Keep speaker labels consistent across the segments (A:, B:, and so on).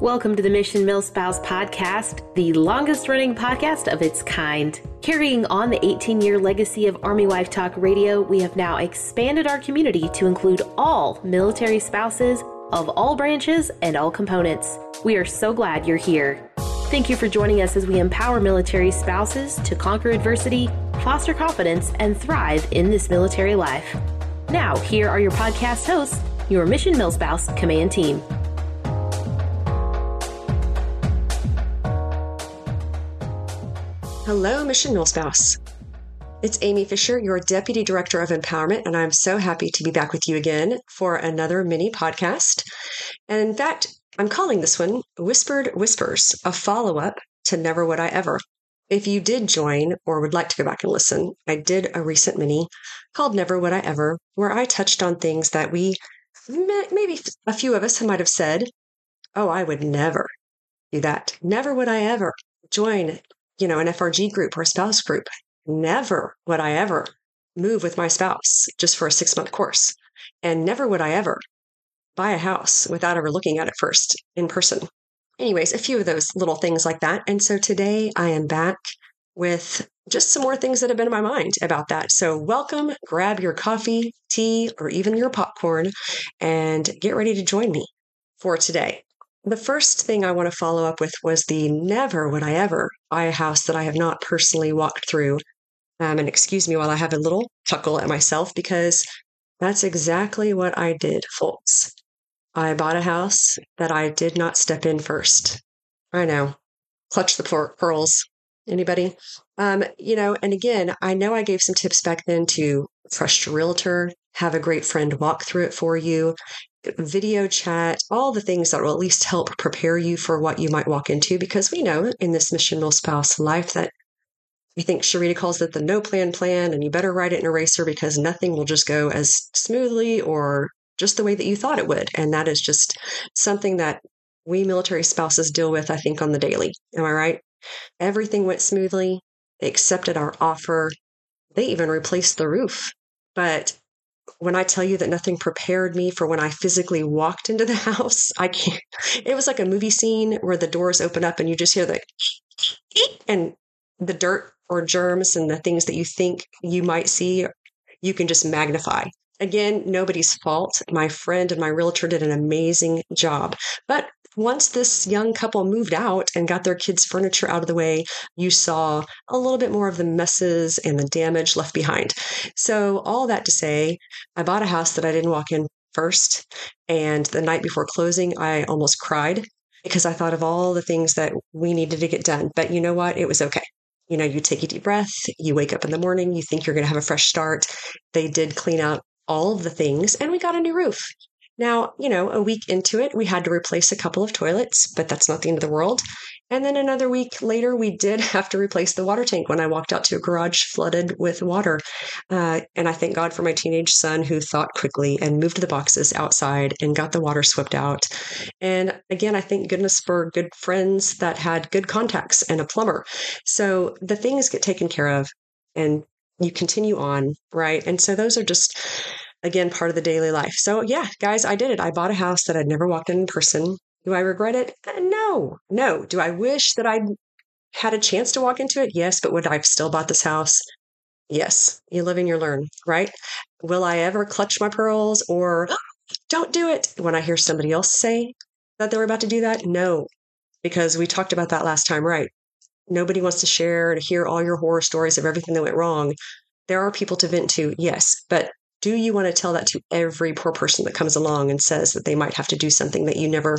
A: Welcome to the Mission Milspouse Podcast, the longest running podcast of its kind. Carrying on the 18 year legacy of Army Wife Talk Radio, we have now expanded our community to include all military spouses of all branches and all components. We are so glad you're here. Thank you for joining us as we empower military spouses to conquer adversity, foster confidence, and thrive in this military life. Now, here are your podcast hosts, your Mission Milspouse Command Team.
B: Hello, Mission Milspouse. It's Amie Fisher, your Deputy Director of Empowerment, and I'm so happy to be back with you again for another mini podcast. And in fact, I'm calling this one Whispered Whispers, a follow up to Never Would I Ever. If you did join or would like to go back and listen, I did a recent mini called Never Would I Ever, where I touched on things that we, maybe a few of us might have said, Oh, I would never do that. Never would I ever join you know, an FRG group or a spouse group. Never would I ever move with my spouse just for a six month course. And never would I ever buy a house without ever looking at it first in person. Anyways, a few of those little things like that. And so today I am back with just some more things that have been in my mind about that. So, welcome, grab your coffee, tea, or even your popcorn and get ready to join me for today. The first thing I want to follow up with was the never would I ever buy a house that I have not personally walked through. Um, and excuse me while I have a little chuckle at myself because that's exactly what I did, folks. I bought a house that I did not step in first. I know. Clutch the pearls. Anybody? Um, you know, and again, I know I gave some tips back then to trust your realtor, have a great friend walk through it for you, video chat, all the things that will at least help prepare you for what you might walk into. Because we know in this mission milspouse life that I think Sharita calls it the no plan plan, and you better write it in eraser because nothing will just go as smoothly or just the way that you thought it would. And that is just something that we military spouses deal with, I think, on the daily. Am I right? Everything went smoothly. They accepted our offer. They even replaced the roof. But when I tell you that nothing prepared me for when I physically walked into the house, I can't. It was like a movie scene where the doors open up and you just hear the and the dirt or germs and the things that you think you might see, you can just magnify. Again, nobody's fault. My friend and my realtor did an amazing job. But once this young couple moved out and got their kids' furniture out of the way, you saw a little bit more of the messes and the damage left behind. So, all that to say, I bought a house that I didn't walk in first. And the night before closing, I almost cried because I thought of all the things that we needed to get done. But you know what? It was okay. You know, you take a deep breath, you wake up in the morning, you think you're going to have a fresh start. They did clean out all of the things, and we got a new roof. Now, you know, a week into it, we had to replace a couple of toilets, but that's not the end of the world. And then another week later, we did have to replace the water tank when I walked out to a garage flooded with water. Uh, and I thank God for my teenage son who thought quickly and moved the boxes outside and got the water swept out. And again, I thank goodness for good friends that had good contacts and a plumber. So the things get taken care of and you continue on, right? And so those are just again, part of the daily life. So, yeah, guys, I did it. I bought a house that I'd never walked in in person. Do I regret it? Uh, no, no. Do I wish that I'd had a chance to walk into it? Yes, but would I have still bought this house? Yes. You live and you learn, right? Will I ever clutch my pearls or don't do it when I hear somebody else say that they were about to do that? No, because we talked about that last time, right? Nobody wants to share to hear all your horror stories of everything that went wrong. There are people to vent to, yes, but do you want to tell that to every poor person that comes along and says that they might have to do something that you never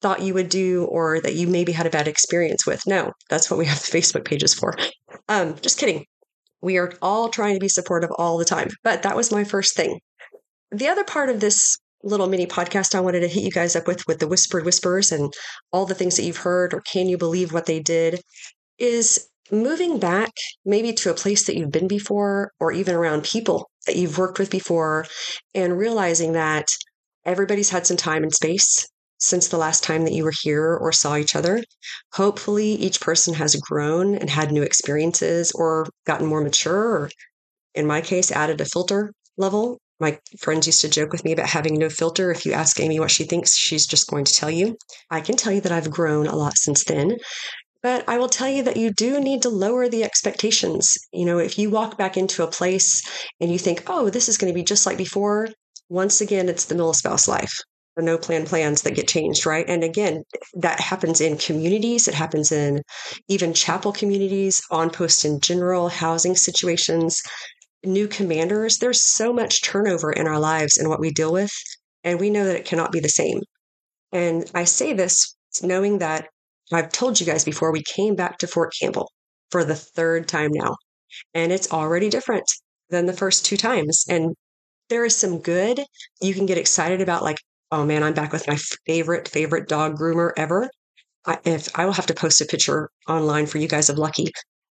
B: thought you would do or that you maybe had a bad experience with? No, that's what we have the Facebook pages for. Um, just kidding. We are all trying to be supportive all the time. But that was my first thing. The other part of this little mini podcast I wanted to hit you guys up with, with the whispered whispers and all the things that you've heard, or can you believe what they did, is moving back maybe to a place that you've been before or even around people that you've worked with before and realizing that everybody's had some time and space since the last time that you were here or saw each other. Hopefully, each person has grown and had new experiences or gotten more mature, or in my case, added a filter level My friends used to joke with me about having no filter. If you ask Amie what she thinks, she's just going to tell you. I can tell you that I've grown a lot since then. But I will tell you that you do need to lower the expectations. You know, if you walk back into a place and you think, oh, this is going to be just like before, once again, it's the millispouse life the no plan plans that get changed, right? And again, that happens in communities, it happens in even chapel communities, on post in general, housing situations, new commanders. There's so much turnover in our lives and what we deal with, and we know that it cannot be the same. And I say this knowing that I've told you guys before, we came back to Fort Campbell for the third time now, and it's already different than the first two times. And there is some good you can get excited about, like oh man, I'm back with my favorite, favorite dog groomer ever. I, if I will have to post a picture online for you guys of Lucky.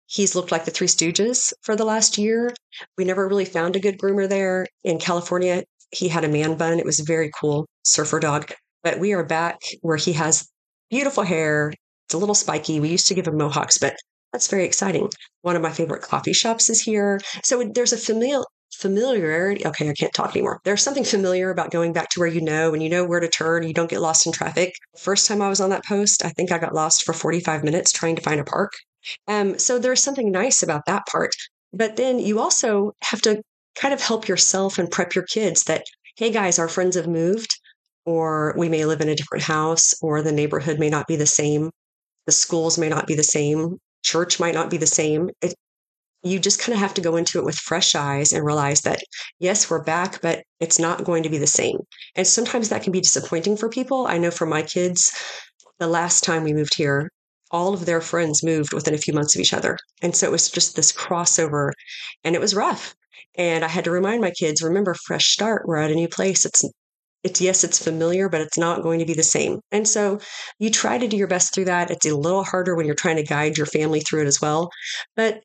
B: He's looked like the Three Stooges for the last year. We never really found a good groomer there in California. He had a man bun. It was a very cool, surfer dog. But we are back where he has beautiful hair. It's a little spiky. We used to give him mohawks, but that's very exciting. One of my favorite coffee shops is here. So there's a familial familiarity. Okay, I can't talk anymore. There's something familiar about going back to where you know and you know where to turn. You don't get lost in traffic. First time I was on that post, I think I got lost for 45 minutes trying to find a park. Um, so there's something nice about that part. But then you also have to kind of help yourself and prep your kids that, hey guys, our friends have moved, or we may live in a different house, or the neighborhood may not be the same. The schools may not be the same. Church might not be the same. It, you just kind of have to go into it with fresh eyes and realize that, yes, we're back, but it's not going to be the same. And sometimes that can be disappointing for people. I know for my kids, the last time we moved here, all of their friends moved within a few months of each other. And so it was just this crossover and it was rough. And I had to remind my kids, remember, fresh start. We're at a new place. It's it's yes, it's familiar, but it's not going to be the same. And so you try to do your best through that. It's a little harder when you're trying to guide your family through it as well. But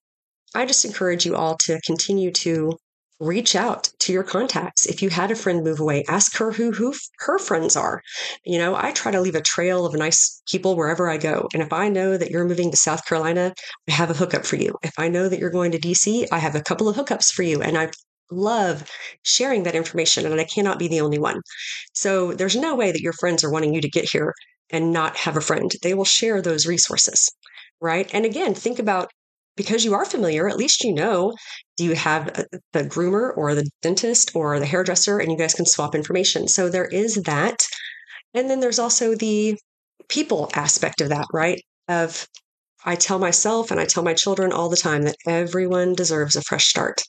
B: I just encourage you all to continue to reach out to your contacts. If you had a friend move away, ask her who, who her friends are. You know, I try to leave a trail of nice people wherever I go. And if I know that you're moving to South Carolina, I have a hookup for you. If I know that you're going to DC, I have a couple of hookups for you. And I love sharing that information and I cannot be the only one. So there's no way that your friends are wanting you to get here and not have a friend. They will share those resources right? And again, think about because you are familiar, at least you know do you have uh, the groomer or the dentist or the hairdresser, and you guys can swap information. So there is that. And then there's also the people aspect of that, right? Of I tell myself and I tell my children all the time that everyone deserves a fresh start.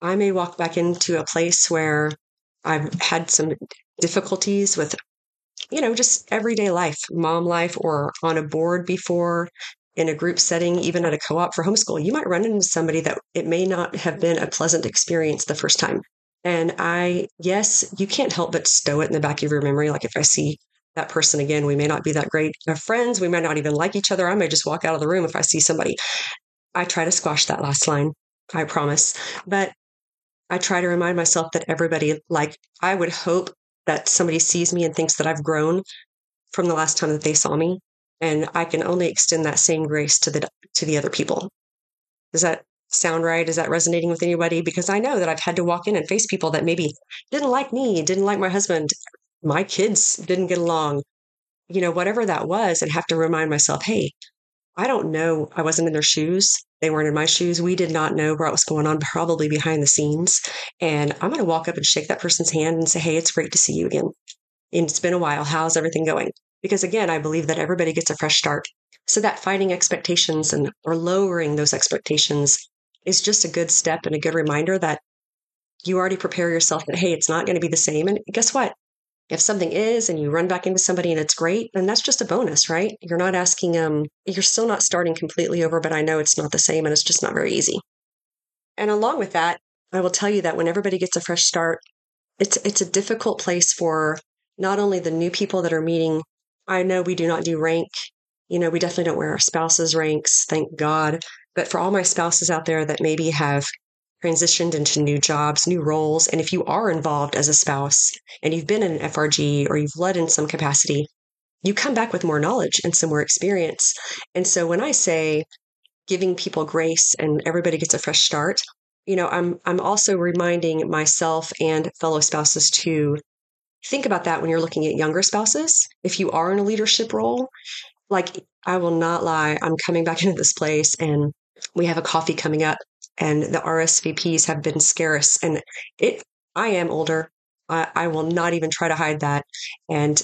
B: I may walk back into a place where I've had some difficulties with, you know, just everyday life, mom life, or on a board before, in a group setting, even at a co op for homeschool, you might run into somebody that it may not have been a pleasant experience the first time. And I, yes, you can't help but stow it in the back of your memory. Like if I see that person again, we may not be that great of friends. We might not even like each other. I may just walk out of the room if I see somebody. I try to squash that last line, I promise. But I try to remind myself that everybody, like, I would hope that somebody sees me and thinks that I've grown from the last time that they saw me and I can only extend that same grace to the to the other people. Does that sound right? Is that resonating with anybody? Because I know that I've had to walk in and face people that maybe didn't like me, didn't like my husband, my kids didn't get along, you know, whatever that was, and have to remind myself, hey, I don't know. I wasn't in their shoes. They weren't in my shoes. We did not know what was going on, probably behind the scenes. And I'm going to walk up and shake that person's hand and say, hey, it's great to see you again. And it's been a while. How's everything going? Because again, I believe that everybody gets a fresh start. So that fighting expectations and or lowering those expectations is just a good step and a good reminder that you already prepare yourself that hey, it's not going to be the same. And guess what? If something is and you run back into somebody and it's great, then that's just a bonus, right? You're not asking um you're still not starting completely over, but I know it's not the same and it's just not very easy. And along with that, I will tell you that when everybody gets a fresh start, it's it's a difficult place for not only the new people that are meeting I know we do not do rank. You know, we definitely don't wear our spouses' ranks, thank God. But for all my spouses out there that maybe have transitioned into new jobs, new roles, and if you are involved as a spouse and you've been in an FRG or you've led in some capacity, you come back with more knowledge and some more experience. And so when I say giving people grace and everybody gets a fresh start, you know, I'm I'm also reminding myself and fellow spouses to think about that when you're looking at younger spouses. If you are in a leadership role, like I will not lie, I'm coming back into this place and we have a coffee coming up and the RSVPs have been scarce and it I am older. I, I will not even try to hide that. And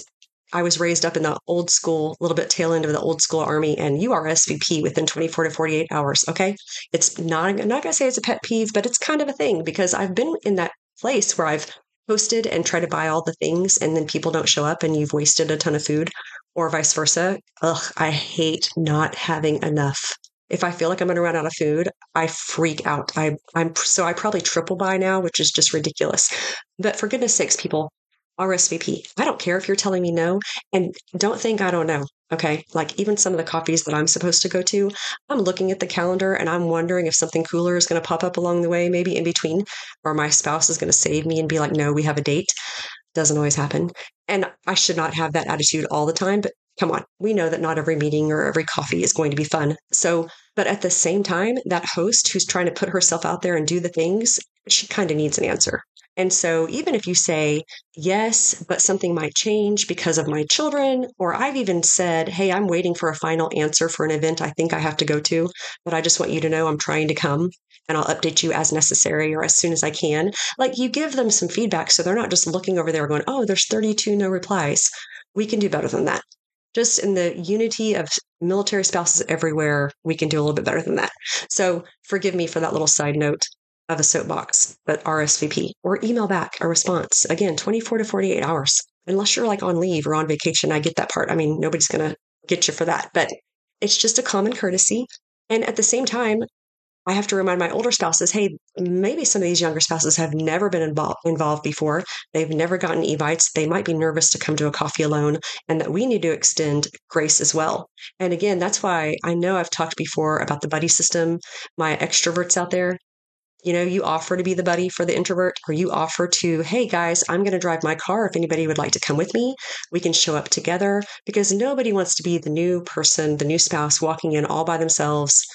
B: I was raised up in the old school, a little bit tail end of the old school army, and you RSVP within 24 to 48 hours. Okay. It's not, I'm not going to say it's a pet peeve, but it's kind of a thing because I've been in that place where I've posted and tried to buy all the things and then people don't show up and you've wasted a ton of food or vice versa. Ugh, I hate not having enough. If I feel like I'm going to run out of food, I freak out. I, I'm so I probably triple buy now, which is just ridiculous. But for goodness sakes, people, RSVP. I don't care if you're telling me no. And don't think I don't know. Okay. Like even some of the coffees that I'm supposed to go to, I'm looking at the calendar and I'm wondering if something cooler is going to pop up along the way, maybe in between, or my spouse is going to save me and be like, no, we have a date. Doesn't always happen. And I should not have that attitude all the time, but come on. We know that not every meeting or every coffee is going to be fun. So, but at the same time, that host who's trying to put herself out there and do the things, she kind of needs an answer. And so, even if you say, yes, but something might change because of my children, or I've even said, hey, I'm waiting for a final answer for an event I think I have to go to, but I just want you to know I'm trying to come and I'll update you as necessary or as soon as I can. Like you give them some feedback so they're not just looking over there going, oh, there's 32 no replies. We can do better than that. Just in the unity of military spouses everywhere, we can do a little bit better than that. So forgive me for that little side note of a soapbox, but RSVP or email back a response. Again, 24 to 48 hours. Unless you're like on leave or on vacation, I get that part. I mean, nobody's going to get you for that, but it's just a common courtesy. And at the same time, I have to remind my older spouses, hey, maybe some of these younger spouses have never been involved, involved before. They've never gotten evites. They might be nervous to come to a coffee alone, and that we need to extend grace as well. And again, that's why I know I've talked before about the buddy system. My extroverts out there, you know, you offer to be the buddy for the introvert, or you offer to, hey guys, I'm going to drive my car. If anybody would like to come with me, we can show up together because nobody wants to be the new person, the new spouse walking in all by themselves.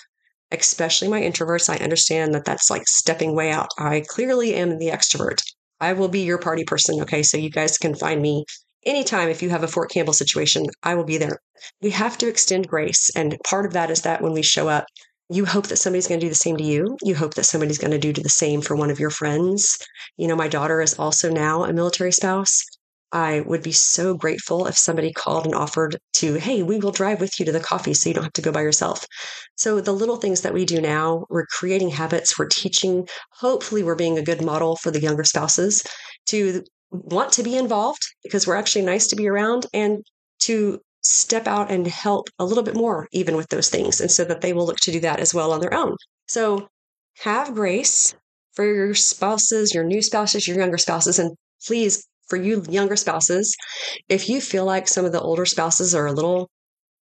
B: Especially my introverts. I understand that that's like stepping way out. I clearly am the extrovert. I will be your party person. Okay. So you guys can find me anytime if you have a Fort Campbell situation, I will be there. We have to extend grace. And part of that is that when we show up, you hope that somebody's going to do the same to you. You hope that somebody's going to do the same for one of your friends. You know, my daughter is also now a military spouse. I would be so grateful if somebody called and offered to, hey, we will drive with you to the coffee so you don't have to go by yourself. So, the little things that we do now, we're creating habits, we're teaching. Hopefully, we're being a good model for the younger spouses to want to be involved because we're actually nice to be around and to step out and help a little bit more, even with those things, and so that they will look to do that as well on their own. So have grace for your spouses, your new spouses, your younger spouses, and please, for you younger spouses, if you feel like some of the older spouses are a little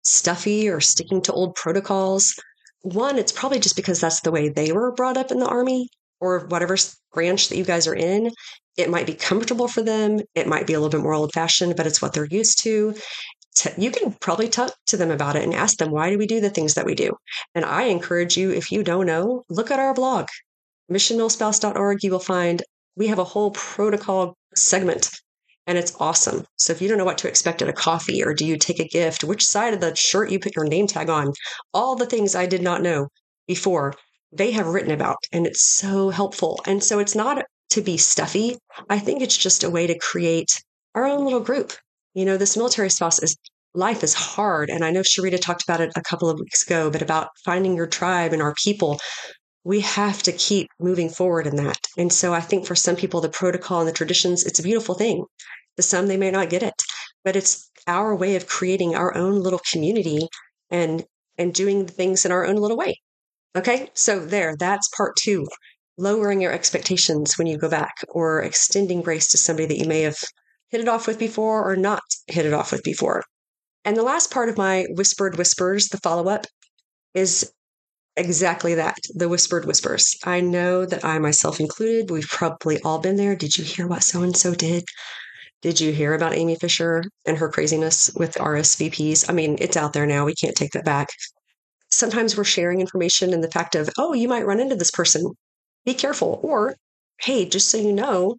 B: stuffy or sticking to old protocols, one, it's probably just because that's the way they were brought up in the army or whatever branch that you guys are in. It might be comfortable for them. It might be a little bit more old fashioned, but it's what they're used to you can probably talk to them about it and ask them, why do we do the things that we do? And I encourage you, if you don't know, look at our blog, missionmilspouse.org. You will find we have a whole protocol segment and it's awesome. So if you don't know what to expect at a coffee or do you take a gift, which side of the shirt you put your name tag on, all the things I did not know before, they have written about and it's so helpful. And so it's not to be stuffy. I think it's just a way to create our own little group you know, this military spouse is life is hard. And I know Sharita talked about it a couple of weeks ago, but about finding your tribe and our people. We have to keep moving forward in that. And so I think for some people, the protocol and the traditions, it's a beautiful thing. To some, they may not get it, but it's our way of creating our own little community and and doing things in our own little way. Okay, so there, that's part two. Lowering your expectations when you go back, or extending grace to somebody that you may have hit it off with before or not hit it off with before. And the last part of my whispered whispers, the follow up, is exactly that the whispered whispers. I know that I myself included, we've probably all been there. Did you hear what so and so did? Did you hear about Amie Fisher and her craziness with RSVPs? I mean, it's out there now. We can't take that back. Sometimes we're sharing information and the fact of, oh, you might run into this person. be careful. Or, hey, just so you know,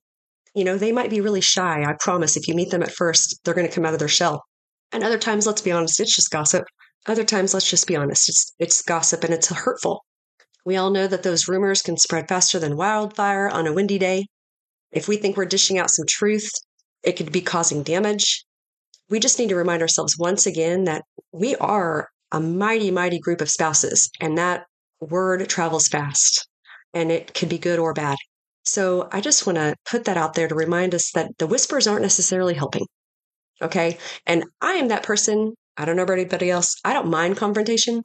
B: you know, they might be really shy. I promise if you meet them at first, they're going to come out of their shell. And other times, let's be honest, it's just gossip. Other times, let's just be honest, it's, it's gossip and it's hurtful. We all know that those rumors can spread faster than wildfire on a windy day. If we think we're dishing out some truth, it could be causing damage. We just need to remind ourselves once again that we are a mighty, mighty group of spouses, and that word travels fast and it can be good or bad. So I just want to put that out there to remind us that the whispers aren't necessarily helping. Okay. And I am that person. I don't know about anybody else. I don't mind confrontation.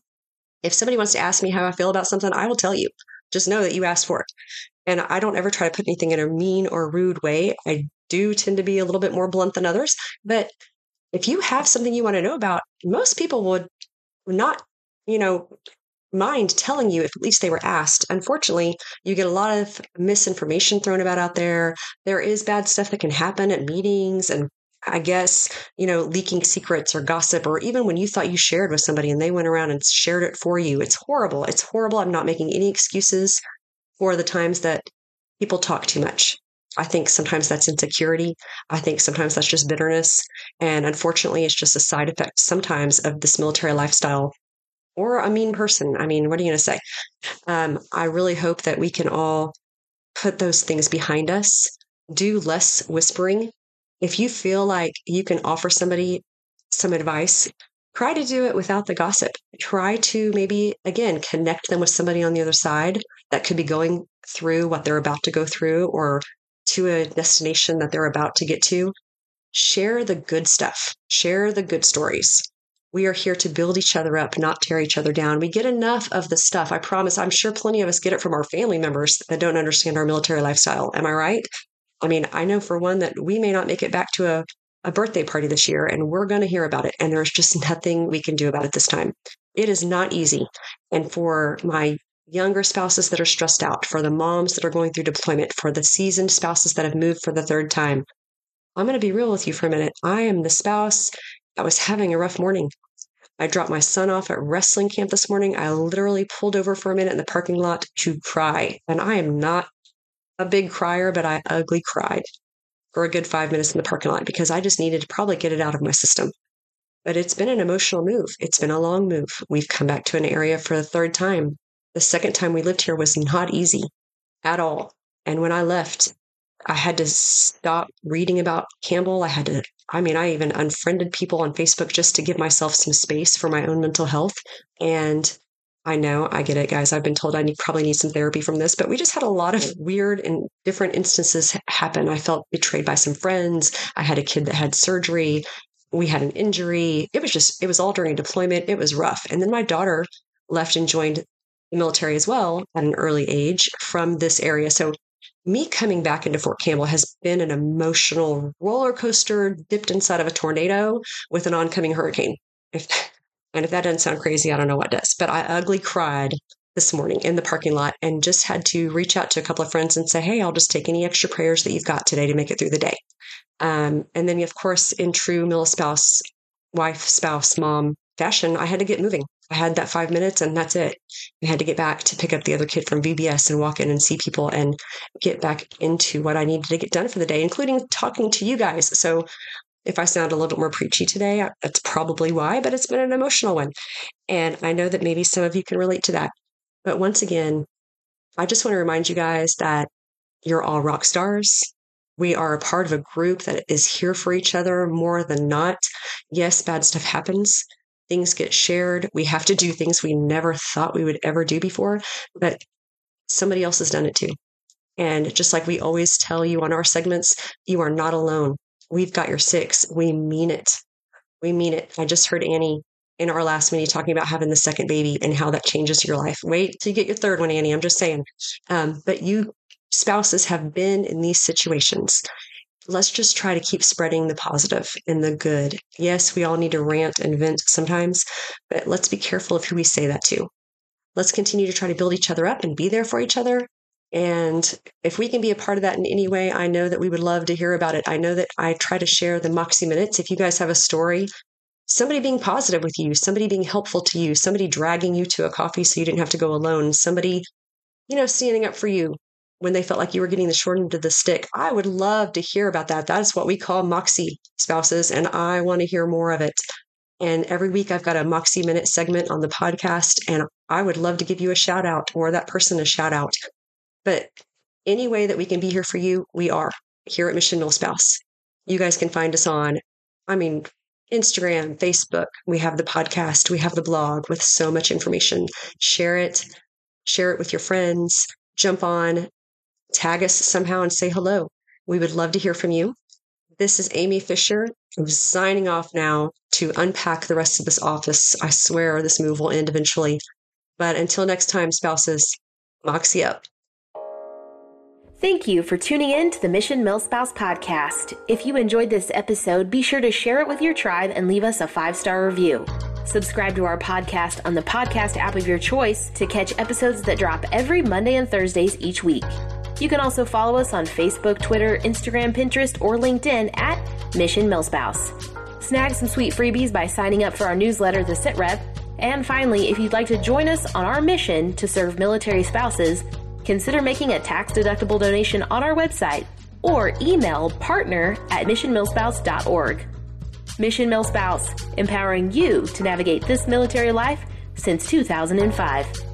B: If somebody wants to ask me how I feel about something, I will tell you. Just know that you asked for it. And I don't ever try to put anything in a mean or rude way. I do tend to be a little bit more blunt than others. But if you have something you want to know about, most people would not, you know, mind telling you if at least they were asked. Unfortunately, you get a lot of misinformation thrown about out there. There is bad stuff that can happen at meetings and I guess, you know, leaking secrets or gossip, or even when you thought you shared with somebody and they went around and shared it for you. It's horrible. It's horrible. I'm not making any excuses for the times that people talk too much. I think sometimes that's insecurity. I think sometimes that's just bitterness. And unfortunately, it's just a side effect sometimes of this military lifestyle or a mean person. I mean, what are you going to say? Um, I really hope that we can all put those things behind us, do less whispering. If you feel like you can offer somebody some advice, try to do it without the gossip. Try to maybe, again, connect them with somebody on the other side that could be going through what they're about to go through or to a destination that they're about to get to. Share the good stuff, share the good stories we are here to build each other up, not tear each other down. We get enough of the stuff. I promise. I'm sure plenty of us get it from our family members that don't understand our military lifestyle. Am I right? I mean, I know for one that we may not make it back to a, a birthday party this year and we're going to hear about it. And there's just nothing we can do about it this time. It is not easy. And for my younger spouses that are stressed out, for the moms that are going through deployment, for the seasoned spouses that have moved for the third time, I'm going to be real with you for a minute. I am the spouse that was having a rough morning. I dropped my son off at wrestling camp this morning. I literally pulled over for a minute in the parking lot to cry. And I am not a big crier, but I ugly cried for a good five minutes in the parking lot because I just needed to probably get it out of my system. But it's been an emotional move. It's been a long move. We've come back to an area for the third time. The second time we lived here was not easy at all. And when I left, I had to stop reading about Campbell. I had to, I mean, I even unfriended people on Facebook just to give myself some space for my own mental health. And I know, I get it, guys. I've been told I need, probably need some therapy from this, but we just had a lot of weird and different instances happen. I felt betrayed by some friends. I had a kid that had surgery. We had an injury. It was just, it was all during deployment. It was rough. And then my daughter left and joined the military as well at an early age from this area. So me coming back into Fort Campbell has been an emotional roller coaster dipped inside of a tornado with an oncoming hurricane. If, and if that doesn't sound crazy, I don't know what does. But I ugly cried this morning in the parking lot and just had to reach out to a couple of friends and say, hey, I'll just take any extra prayers that you've got today to make it through the day. Um, and then, of course, in true Mila spouse, wife, spouse, mom fashion, I had to get moving. I had that five minutes and that's it. I had to get back to pick up the other kid from VBS and walk in and see people and get back into what I needed to get done for the day, including talking to you guys. So if I sound a little bit more preachy today, that's probably why, but it's been an emotional one. And I know that maybe some of you can relate to that. But once again, I just want to remind you guys that you're all rock stars. We are a part of a group that is here for each other more than not. Yes, bad stuff happens things get shared. We have to do things we never thought we would ever do before, but somebody else has done it too. And just like we always tell you on our segments, you are not alone. We've got your six. We mean it. We mean it. I just heard Annie in our last meeting talking about having the second baby and how that changes your life. Wait till you get your third one, Annie. I'm just saying. Um, but you spouses have been in these situations let's just try to keep spreading the positive and the good. Yes, we all need to rant and vent sometimes, but let's be careful of who we say that to. Let's continue to try to build each other up and be there for each other. And if we can be a part of that in any way, I know that we would love to hear about it. I know that I try to share the Moxie Minutes. If you guys have a story, somebody being positive with you, somebody being helpful to you, somebody dragging you to a coffee so you didn't have to go alone, somebody, you know, standing up for you, when they felt like you were getting the short end of the stick. I would love to hear about that. That is what we call Moxie spouses, and I want to hear more of it. And every week I've got a Moxie Minute segment on the podcast, and I would love to give you a shout out or that person a shout out. But any way that we can be here for you, we are here at Mission Milspouse. You guys can find us on, I mean, Instagram, Facebook. We have the podcast, we have the blog with so much information. Share it, share it with your friends, jump on, tag us somehow and say hello. We would love to hear from you. This is Amie Fisher. I'm signing off now to unpack the rest of this office. I swear this move will end eventually. But until next time, spouses, moxie up.
A: Thank you for tuning in to the Mission Milspouse podcast. If you enjoyed this episode, be sure to share it with your tribe and leave us a five star review. Subscribe to our podcast on the podcast app of your choice to catch episodes that drop every Monday and Thursdays each week. You can also follow us on Facebook, Twitter, Instagram, Pinterest, or LinkedIn at Mission Milspouse. Snag some sweet freebies by signing up for our newsletter, The Sit Rep. And finally, if you'd like to join us on our mission to serve military spouses, consider making a tax deductible donation on our website or email partner at missionmilspouse.org. Mission Milspouse, empowering you to navigate this military life since 2005.